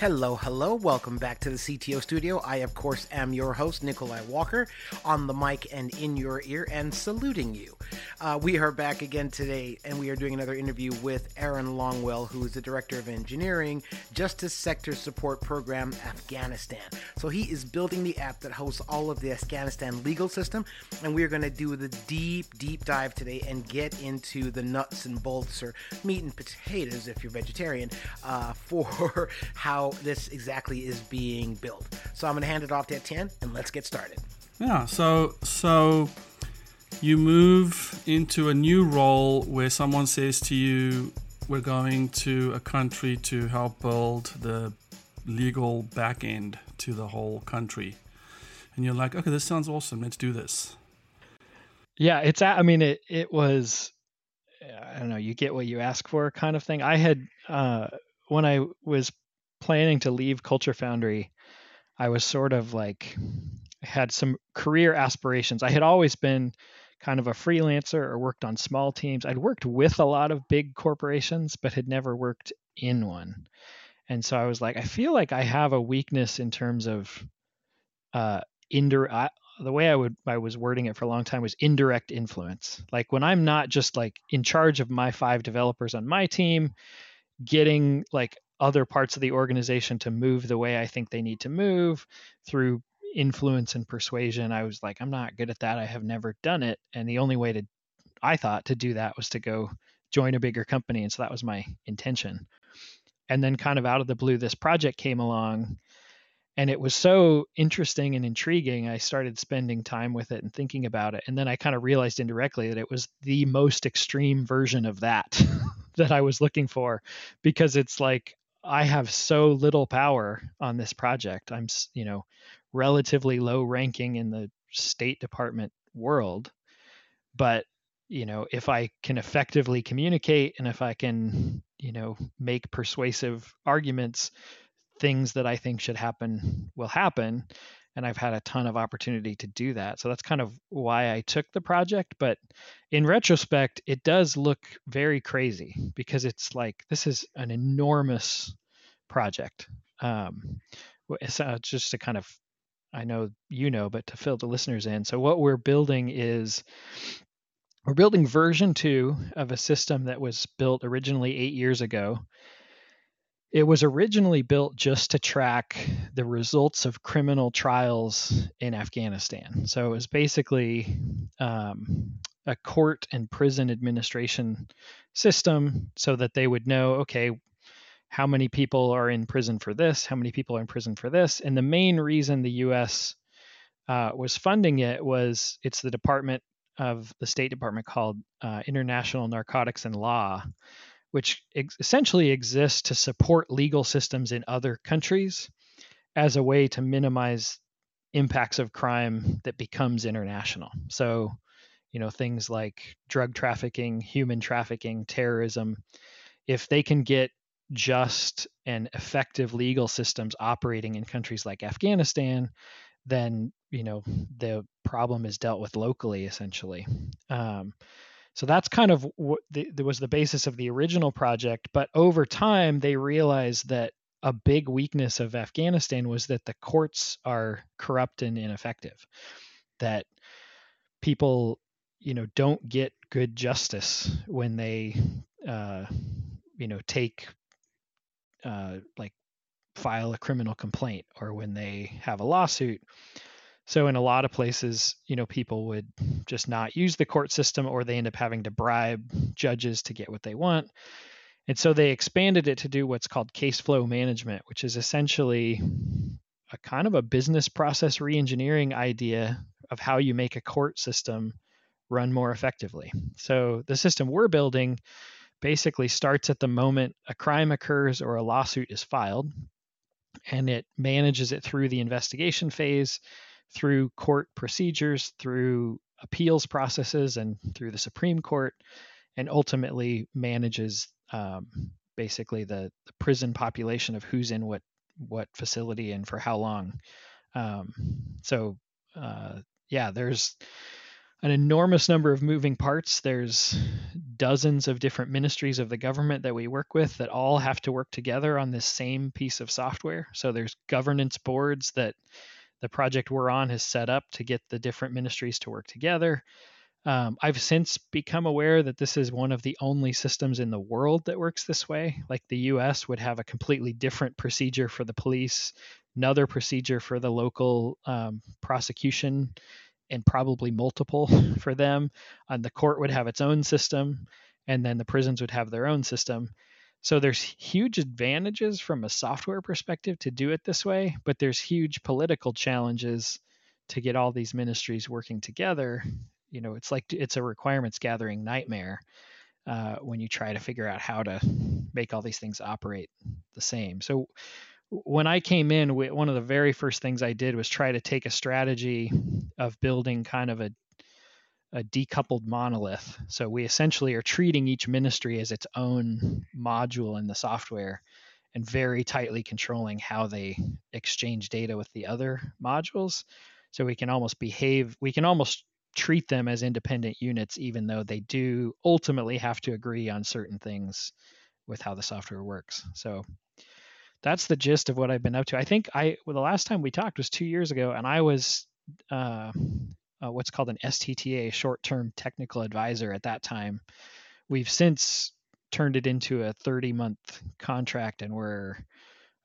Hello, hello. Welcome back to the CTO studio. I, of course, am your host, Nikolai Walker, on the mic and in your ear and saluting you. Uh, we are back again today, and we are doing another interview with Aaron Longwell, who is the Director of Engineering, Justice Sector Support Program, Afghanistan. So he is building the app that hosts all of the Afghanistan legal system, and we are going to do the deep, deep dive today and get into the nuts and bolts, or meat and potatoes if you're vegetarian, uh, for how this exactly is being built. So I'm going to hand it off to Etienne and let's get started. Yeah, so so you move into a new role where someone says to you, "We're going to a country to help build the legal back end to the whole country," and you're like, "Okay, this sounds awesome. Let's do this." Yeah, it's. I mean, it it was. I don't know. You get what you ask for, kind of thing. I had uh, when I was planning to leave Culture Foundry, I was sort of like had some career aspirations. I had always been kind of a freelancer or worked on small teams. I'd worked with a lot of big corporations, but had never worked in one. And so I was like, I feel like I have a weakness in terms of uh, indirect. The way I would I was wording it for a long time was indirect influence. Like when I'm not just like in charge of my five developers on my team, getting like other parts of the organization to move the way I think they need to move through influence and persuasion. I was like, I'm not good at that. I have never done it. And the only way to, I thought, to do that was to go join a bigger company. And so that was my intention. And then, kind of out of the blue, this project came along and it was so interesting and intriguing. I started spending time with it and thinking about it. And then I kind of realized indirectly that it was the most extreme version of that that I was looking for because it's like I have so little power on this project. I'm, you know, relatively low ranking in the State Department world, but you know, if I can effectively communicate and if I can, you know, make persuasive arguments, things that I think should happen will happen. And I've had a ton of opportunity to do that. So that's kind of why I took the project. But in retrospect, it does look very crazy because it's like this is an enormous project. Um, so just to kind of, I know you know, but to fill the listeners in. So what we're building is we're building version two of a system that was built originally eight years ago. It was originally built just to track the results of criminal trials in Afghanistan. So it was basically um, a court and prison administration system so that they would know okay, how many people are in prison for this, how many people are in prison for this. And the main reason the US uh, was funding it was it's the department of the State Department called uh, International Narcotics and Law, which ex- essentially exists to support legal systems in other countries as a way to minimize impacts of crime that becomes international. So, you know, things like drug trafficking, human trafficking, terrorism, if they can get just and effective legal systems operating in countries like Afghanistan, then you know the problem is dealt with locally essentially. Um, so that's kind of what the, was the basis of the original project. But over time, they realized that a big weakness of Afghanistan was that the courts are corrupt and ineffective. That people, you know, don't get good justice when they, uh, you know, take uh, like file a criminal complaint or when they have a lawsuit. So in a lot of places, you know, people would just not use the court system or they end up having to bribe judges to get what they want. And so they expanded it to do what's called case flow management, which is essentially a kind of a business process reengineering idea of how you make a court system run more effectively. So the system we're building basically starts at the moment a crime occurs or a lawsuit is filed, and it manages it through the investigation phase, through court procedures, through appeals processes, and through the Supreme Court, and ultimately manages um, basically the, the, prison population of who's in what what facility and for how long. Um, so uh, yeah, there's an enormous number of moving parts. There's dozens of different ministries of the government that we work with that all have to work together on this same piece of software. So there's governance boards that the project we're on has set up to get the different ministries to work together. Um, I've since become aware that this is one of the only systems in the world that works this way. Like the US would have a completely different procedure for the police, another procedure for the local um, prosecution and probably multiple for them. And the court would have its own system, and then the prisons would have their own system. So there's huge advantages from a software perspective to do it this way, but there's huge political challenges to get all these ministries working together. You know, it's like it's a requirements gathering nightmare uh, when you try to figure out how to make all these things operate the same. So when I came in, one of the very first things I did was try to take a strategy of building kind of a a decoupled monolith. So we essentially are treating each ministry as its own module in the software and very tightly controlling how they exchange data with the other modules. So we can almost behave, we can almost treat them as independent units, even though they do ultimately have to agree on certain things with how the software works. So that's the gist of what I've been up to. I think I well, the last time we talked was two years ago, and I was uh, uh, what's called an STTA, short-term technical advisor at that time. We've since turned it into a 30-month contract, and we're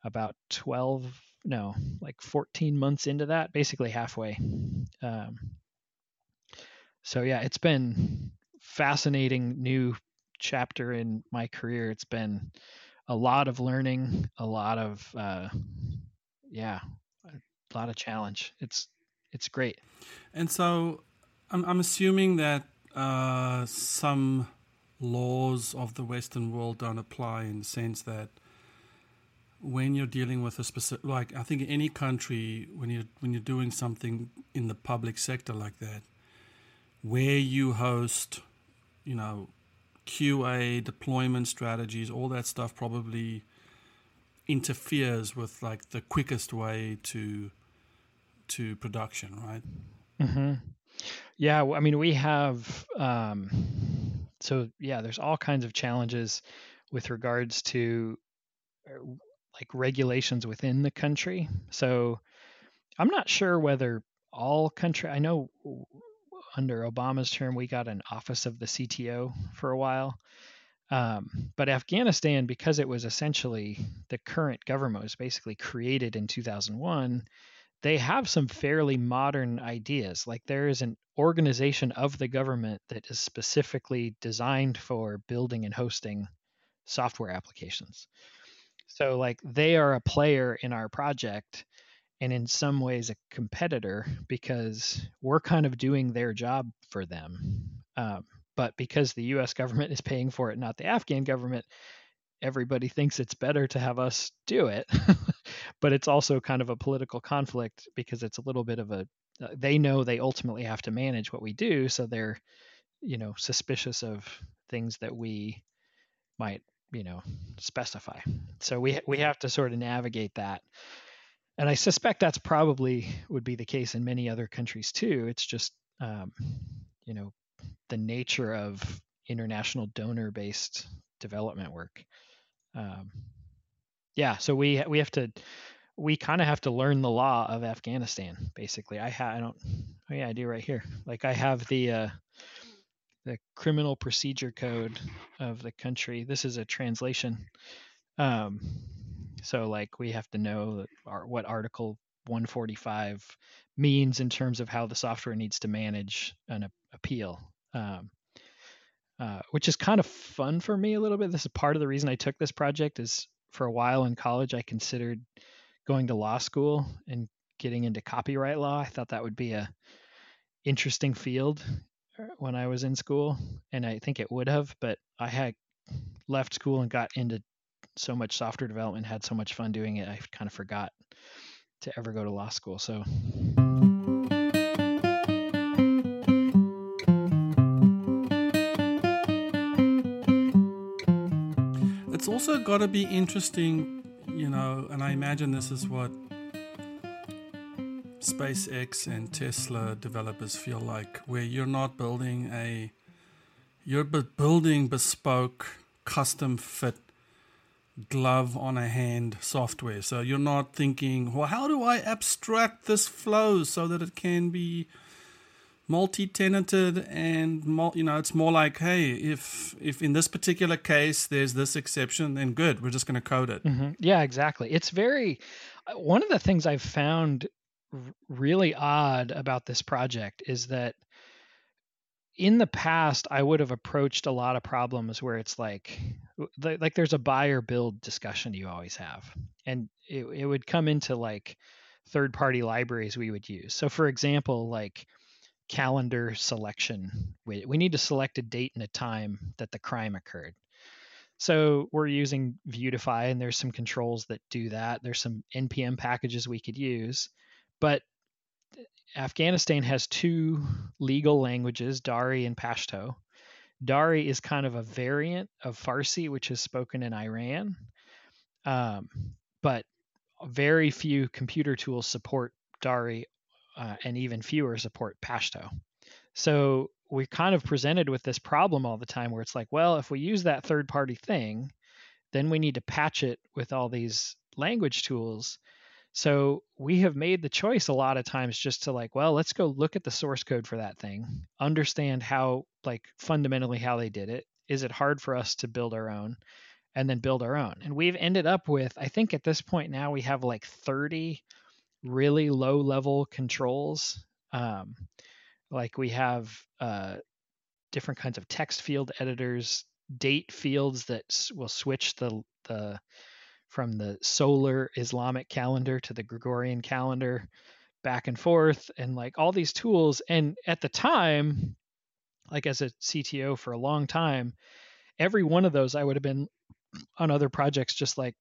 about 12, no, like 14 months into that, basically halfway. Um, so yeah, it's been fascinating new chapter in my career. It's been a lot of learning, a lot of uh, yeah, a lot of challenge. It's it's great. And so, I'm I'm assuming that uh, some laws of the Western world don't apply in the sense that when you're dealing with a specific, like I think any country, when you when you're doing something in the public sector like that, where you host, you know, QA, deployment strategies, all that stuff probably interferes with like the quickest way to to production, right? Mm-hmm. Yeah, I mean, we have um, so yeah. There's all kinds of challenges with regards to uh, like regulations within the country. So I'm not sure whether all country. I know under Obama's term, we got an office of the CTO for a while. Um, but Afghanistan, because it was essentially the current government was basically created in 2001, they have some fairly modern ideas. Like there is an organization of the government that is specifically designed for building and hosting software applications. So, like, they are a player in our project and in some ways a competitor because we're kind of doing their job for them. Um, but because the U.S. government is paying for it, not the Afghan government, everybody thinks it's better to have us do it. but it's also kind of a political conflict because it's a little bit of a uh, they know they ultimately have to manage what we do, so they're you know suspicious of things that we might you know specify. So we we have to sort of navigate that and I suspect that's probably would be the case in many other countries too. It's just um, you know the nature of international donor-based development work. Um, yeah, so we we have to we kind of have to learn the law of Afghanistan. Basically, I ha- I don't oh yeah I do right here. Like I have the uh, the criminal procedure code of the country. This is a translation. Um, so like we have to know our, what Article 145 means in terms of how the software needs to manage an appeal. Um, uh, which is kind of fun for me a little bit. This is part of the reason I took this project. Is for a while in college, I considered going to law school and getting into copyright law. I thought that would be a interesting field uh, when I was in school, and I think it would have. But I had left school and got into so much software development, had so much fun doing it, I kind of forgot to ever go to law school. So. It's also got to be interesting, you know, and I imagine this is what SpaceX and Tesla developers feel like, where you're not building a, you're building bespoke, custom fit glove on a hand software. So you're not thinking, well, how do I abstract this flow so that it can be multi-tenanted and you know it's more like hey if if in this particular case there's this exception then good we're just going to code it mm-hmm. yeah exactly it's very one of the things i've found really odd about this project is that in the past i would have approached a lot of problems where it's like like there's a buy or build discussion you always have and it, it would come into like third party libraries we would use so for example like calendar selection. We, we need to select a date and a time that the crime occurred. So we're using Vuetify, and there's some controls that do that. There's some npm packages we could use, but Afghanistan has two legal languages, Dari and Pashto. Dari is kind of a variant of Farsi, which is spoken in Iran, um, but very few computer tools support Dari uh, and even fewer support Pashto. So we're kind of presented with this problem all the time where it's like, well, if we use that third party thing, then we need to patch it with all these language tools. So we have made the choice a lot of times just to like, well, let's go look at the source code for that thing, understand how, like, fundamentally how they did it. Is it hard for us to build our own? And then build our own. And we've ended up with, I think at this point now, we have like 30 really low level controls. Um, like we have uh, different kinds of text field editors, date fields that will switch the the from the solar Islamic calendar to the Gregorian calendar back and forth and like all these tools and at the time like as a CTO for a long time every one of those I would have been on other projects just like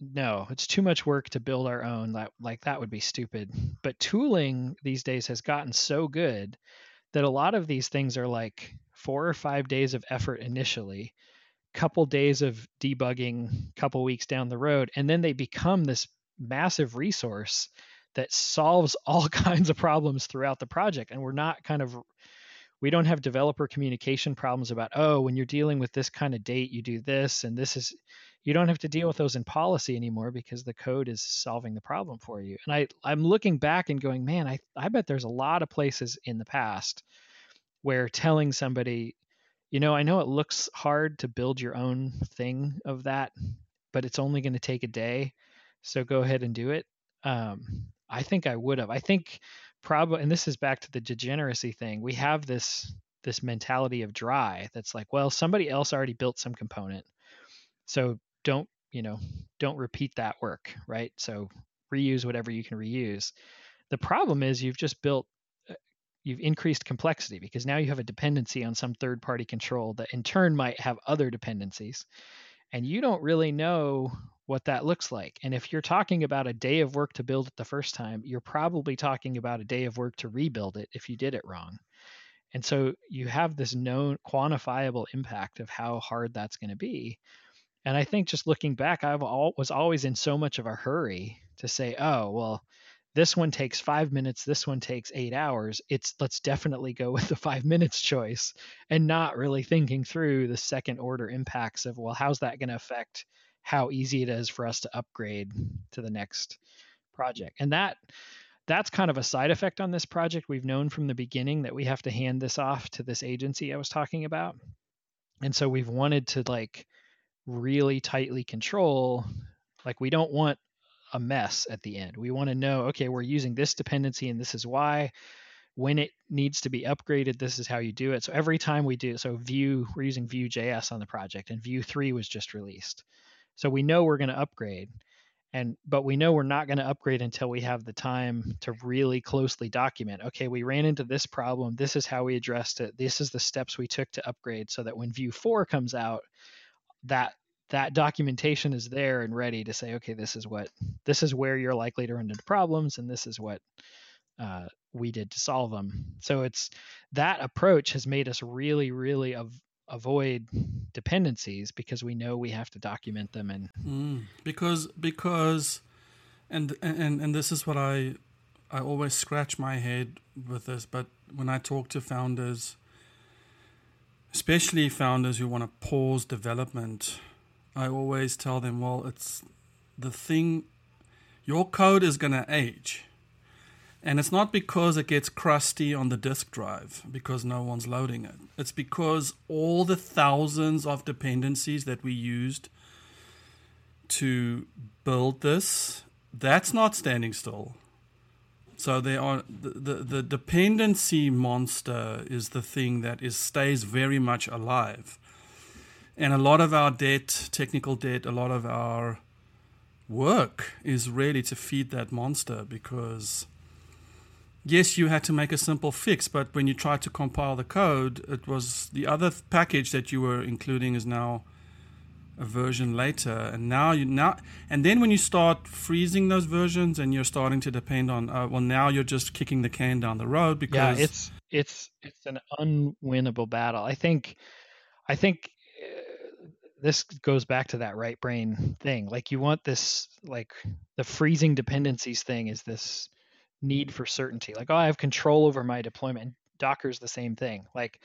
no, it's too much work to build our own. That like that would be stupid. But tooling these days has gotten so good that a lot of these things are like four or five days of effort initially, couple days of debugging, couple weeks down the road, and then they become this massive resource that solves all kinds of problems throughout the project. And we're not kind of we don't have developer communication problems about oh when you're dealing with this kind of date you do this and this is you don't have to deal with those in policy anymore because the code is solving the problem for you. And I I'm looking back and going, man, I I bet there's a lot of places in the past where telling somebody, you know, I know it looks hard to build your own thing of that, but it's only going to take a day, so go ahead and do it. Um, I think I would have. I think probably, and this is back to the degeneracy thing. We have this this mentality of dry that's like, well, somebody else already built some component. So don't you know don't repeat that work right so reuse whatever you can reuse the problem is you've just built you've increased complexity because now you have a dependency on some third party control that in turn might have other dependencies and you don't really know what that looks like. And if you're talking about a day of work to build it the first time you're probably talking about a day of work to rebuild it if you did it wrong. And so you have this known quantifiable impact of how hard that's going to be. And I think just looking back, I was always in so much of a hurry to say, oh, well, this one takes five minutes, this one takes eight hours. It's let's definitely go with the five minutes choice and not really thinking through the second order impacts of, well, how's that going to affect how easy it is for us to upgrade to the next project? And that that's kind of a side effect on this project. We've known from the beginning that we have to hand this off to this agency I was talking about. And so we've wanted to like really tightly control, like we don't want a mess at the end. We want to know, okay, we're using this dependency and this is why. When it needs to be upgraded, this is how you do it. So every time we do, so Vue, we're using Vue.js on the project, and Vue 3 was just released. So we know we're going to upgrade, and but we know we're not going to upgrade until we have the time to really closely document. Okay, we ran into this problem. This is how we addressed it. This is the steps we took to upgrade, so that when Vue 4 comes out, that that documentation is there and ready to say, okay, this is what this is where you're likely to run into problems, and this is what uh, we did to solve them. So it's that approach has made us really, really av- avoid dependencies because we know we have to document them and mm, because because and and and this is what I I always scratch my head with this, but when I talk to founders, especially founders who want to pause development, I always tell them, well, it's the thing, your code is going to age. And it's not because it gets crusty on the disk drive because no one's loading it. It's because all the thousands of dependencies that we used to build this, that's not standing still. So they are the, the, the dependency monster is the thing that is stays very much alive. And a lot of our debt, technical debt, a lot of our work is really to feed that monster because yes, you had to make a simple fix, but when you tried to compile the code, it was the other package that you were including is now a version later. And now you now and then when you start freezing those versions and you're starting to depend on uh, well now you're just kicking the can down the road because yeah it's it's it's an unwinnable battle. I think i think this goes back to that right brain thing like you want this like the freezing dependencies thing is this need for certainty like oh i have control over my deployment docker's the same thing like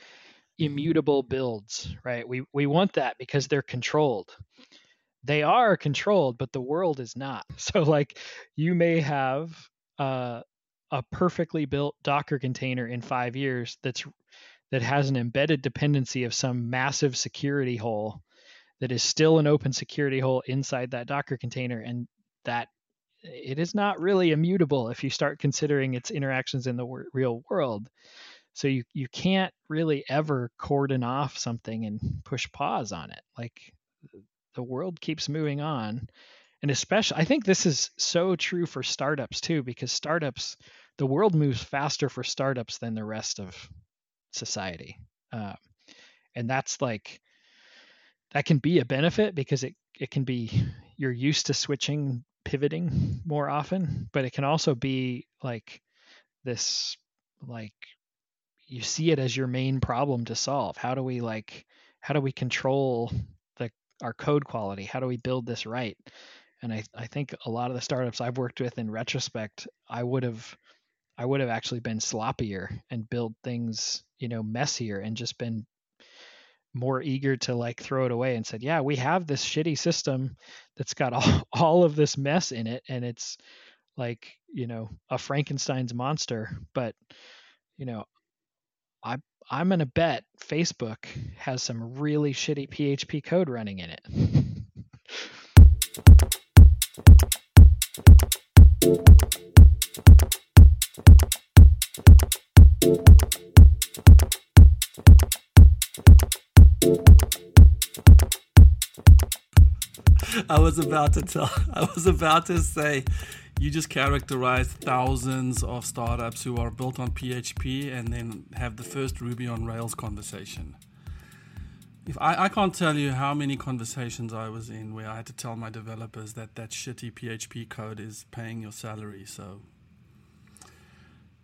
immutable builds, right? We we want that because they're controlled. They are controlled, but the world is not. So like you may have uh, a perfectly built Docker container in five years that's that has an embedded dependency of some massive security hole that is still an open security hole inside that Docker container, and that it is not really immutable if you start considering its interactions in the w- real world. So you you can't really ever cordon off something and push pause on it. Like the world keeps moving on. And especially I think this is so true for startups too because startups the world moves faster for startups than the rest of society. Uh, and that's like that can be a benefit because it it can be you're used to switching pivoting more often but it can also be like this like you see it as your main problem to solve. How do we like how do we control the our code quality? How do we build this right? And I, I think a lot of the startups I've worked with in retrospect, I would have I would have actually been sloppier and build things, you know, messier and just been more eager to like throw it away and said, yeah, we have this shitty system that's got all, all of this mess in it and it's like, you know, a Frankenstein's monster, but you know, I I'm gonna bet Facebook has some really shitty PHP code running in it. I was about to tell I was about to say you just characterize thousands of startups who are built on PHP and then have the first Ruby on Rails conversation. If I, I can't tell you how many conversations I was in where I had to tell my developers that that shitty PHP code is paying your salary. So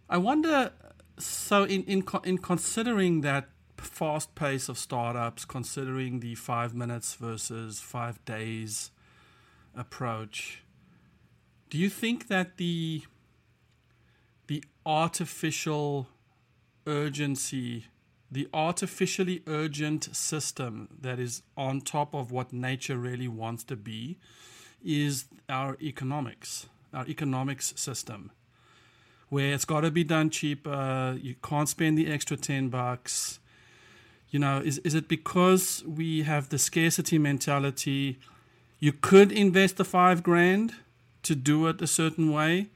I wonder. So in in in considering that fast pace of startups, considering the five minutes versus five days approach, do you think that the the artificial urgency, the artificially urgent system that is on top of what nature really wants to be, is our economics, our economics system, where it's got to be done cheaper. You can't spend the extra ten bucks. You know, is is it because we have the scarcity mentality? You could invest the five grand to do it a certain way,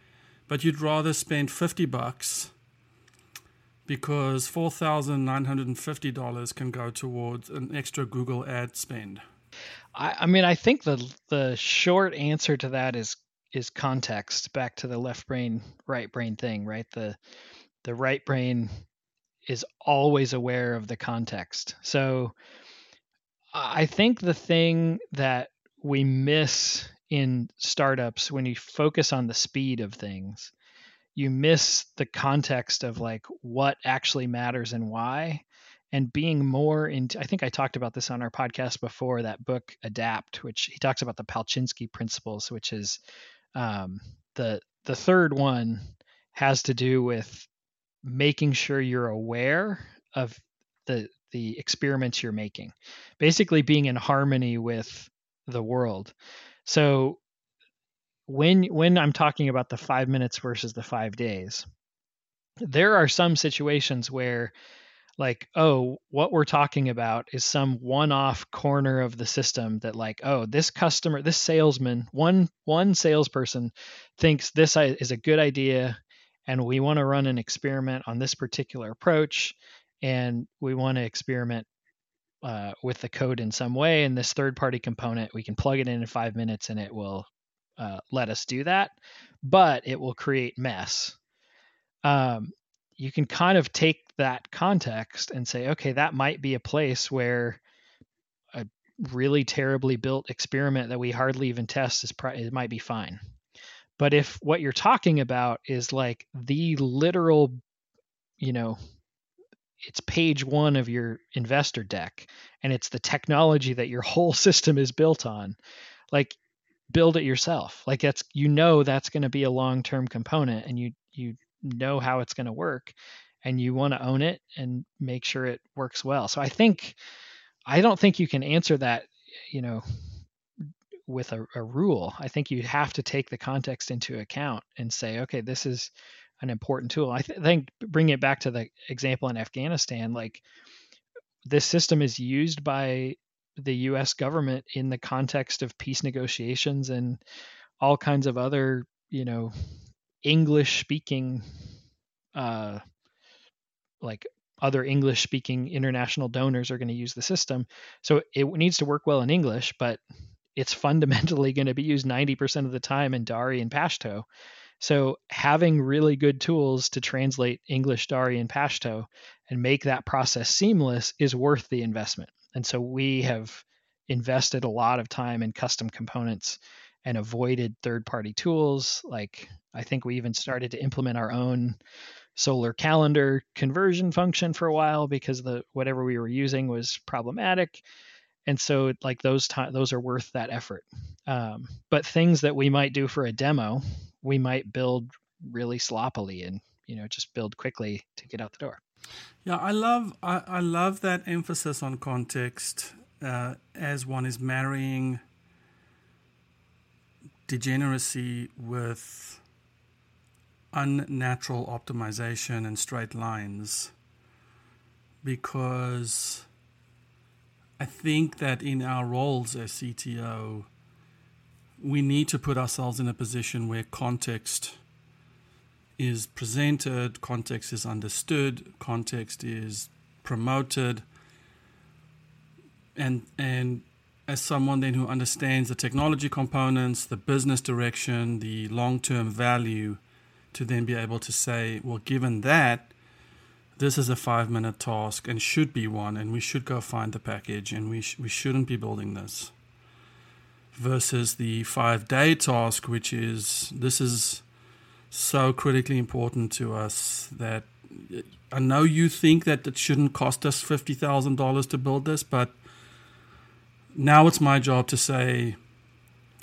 but you'd rather spend 50 bucks because $4,950 can go towards an extra Google ad spend. I, I mean, I think the the short answer to that is is context. Back to the left brain, right brain thing, right? The the right brain is always aware of the context. So I think the thing that we miss in startups when you focus on the speed of things. You miss the context of like what actually matters and why. And being more into i think i talked about this on our podcast before that book adapt which he talks about the palchinsky principles which is um, the the third one has to do with making sure you're aware of the the experiments you're making. Basically being in harmony with the world. So when when i'm talking about the 5 minutes versus the 5 days there are some situations where like oh what we're talking about is some one-off corner of the system that like oh this customer this salesman one one salesperson thinks this is a good idea and we want to run an experiment on this particular approach and we want to experiment uh, with the code in some way and this third party component we can plug it in in five minutes and it will uh, let us do that but it will create mess. Um, you can kind of take that context and say okay that might be a place where a really terribly built experiment that we hardly even test is pri- it might be fine. But if what you're talking about is like the literal, you know, it's page one of your investor deck and it's the technology that your whole system is built on, like build it yourself. Like that's you know that's going to be a long-term component and you you know how it's going to work and you want to own it and make sure it works well. So I think I don't think you can answer that, you know, with a, a rule. I think you have to take the context into account and say, okay, this is an important tool. I th- think bring it back to the example in Afghanistan, like this system is used by the U.S. government in the context of peace negotiations and all kinds of other, you know, English speaking, uh, like other English speaking international donors are going to use the system. So it needs to work well in English, but it's fundamentally going to be used 90% of the time in Dari and Pashto. So having really good tools to translate English, Dari, and Pashto and make that process seamless is worth the investment. And so we have invested a lot of time in custom components and avoided third-party tools. Like I think we even started to implement our own solar calendar conversion function for a while because the whatever we were using was problematic and so like those time those are worth that effort um, but things that we might do for a demo we might build really sloppily and you know just build quickly to get out the door. Yeah i love i, I love that emphasis on context uh, as one is marrying degeneracy with unnatural optimization and straight lines. Because I think that in our roles as CTO, we need to put ourselves in a position where context is presented, context is understood, context is promoted, and and as someone then who understands the technology components, the business direction, the long-term value, to then be able to say, well, given that, this is a five minute task and should be one, and we should go find the package, and we, sh- we shouldn't be building this. Versus the five day task, which is this is so critically important to us that I know you think that it shouldn't cost us $50,000 to build this, but now it's my job to say,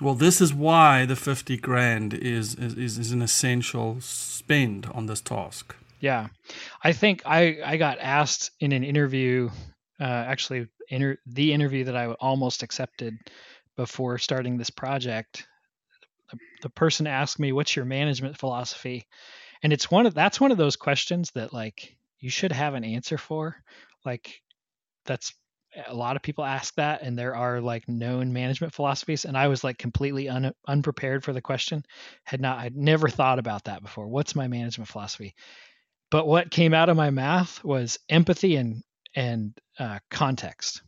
well, this is why the 50 grand is, is, is an essential spend on this task. Yeah, I think I I got asked in an interview, uh, actually inter- the interview that I almost accepted before starting this project. The, person asked me, "What's your management philosophy?" And it's one of that's one of those questions that like you should have an answer for. Like that's a lot of people ask that and there are like known management philosophies and i was like completely un, unprepared for the question had not i'd never thought about that before what's my management philosophy but what came out of my mouth was empathy and and uh, context.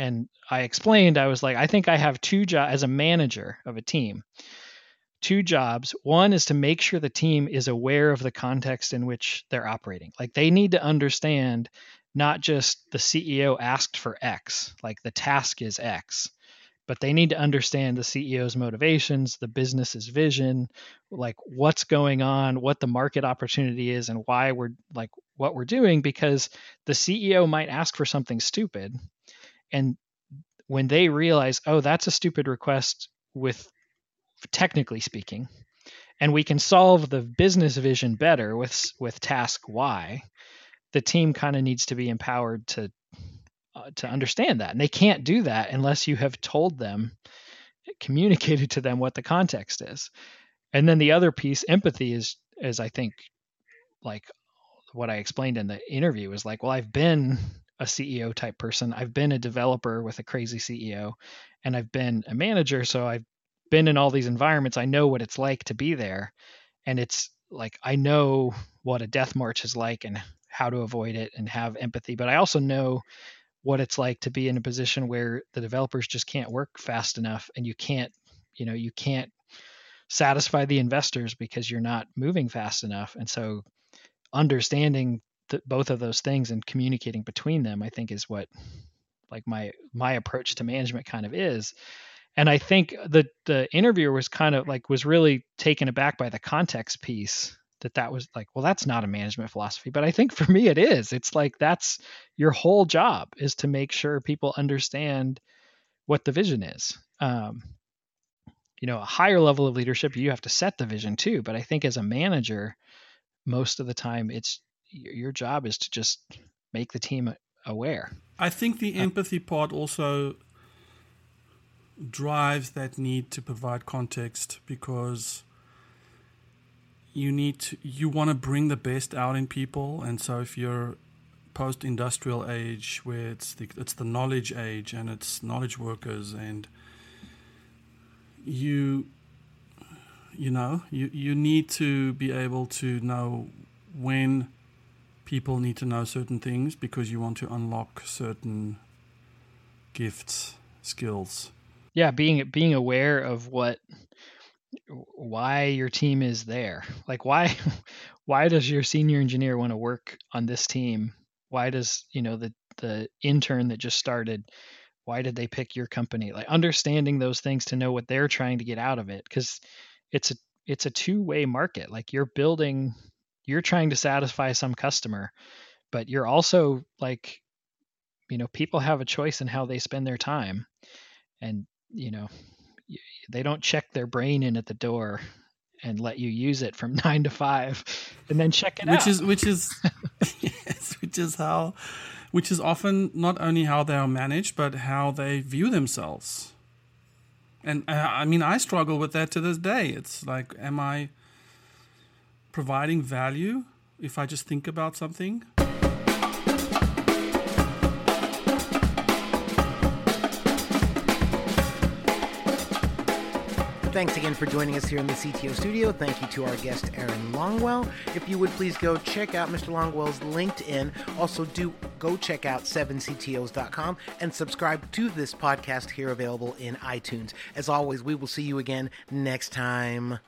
And I explained, I was like, I think I have two jobs as a manager of a team. Two jobs. One is to make sure the team is aware of the context in which they're operating. Like they need to understand not just the CEO asked for X, like the task is X, but they need to understand the CEO's motivations, the business's vision, like what's going on, what the market opportunity is, and why we're like what we're doing. Because the CEO might ask for something stupid, and when they realize, oh, that's a stupid request with technically speaking, and we can solve the business vision better with with task Y, the team kind of needs to be empowered to uh, to understand that, and they can't do that unless you have told them, communicated to them what the context is. And then the other piece, empathy, is is I think like what I explained in the interview is like, well, I've been a CEO type person. I've been a developer with a crazy CEO, and I've been a manager. So I've been in all these environments. I know what it's like to be there. And it's like, I know what a death march is like and how to avoid it and have empathy. But I also know what it's like to be in a position where the developers just can't work fast enough and you can't, you know, you can't satisfy the investors because you're not moving fast enough. And so understanding the, both of those things and communicating between them, I think is what like my my approach to management kind of is. And I think the the interviewer was kind of like was really taken aback by the context piece that that was like well that's not a management philosophy. But I think for me it is. It's like that's your whole job is to make sure people understand what the vision is. Um, you know a higher level of leadership you have to set the vision too. But I think as a manager most of the time it's your job is to just make the team aware. I think the uh, empathy part also drives that need to provide context because you need to you want to bring the best out in people. And so if you're post industrial age where it's the it's the knowledge age and it's knowledge workers and you you know you you need to be able to know when people need to know certain things because you want to unlock certain gifts skills. Yeah being being aware of what why your team is there. Like why why does your senior engineer want to work on this team? Why does you know the the intern that just started why did they pick your company? Like understanding those things to know what they're trying to get out of it because it's a it's a two-way market. Like you're building you're trying to satisfy some customer but you're also like you know people have a choice in how they spend their time. And you know they don't check their brain in at the door and let you use it from nine to five and then check it which out. is which is yes, which is how which is often not only how they are managed but how they view themselves. And uh, i mean i struggle with that to this day. It's like am i providing value if i just think about something Thanks again for joining us here in the CTO studio. Thank you to our guest, Aaron Longwell. If you would please go check out Mr. Longwell's LinkedIn. Also, do go check out 7CTOs.com and subscribe to this podcast here available in iTunes. As always, we will see you again next time.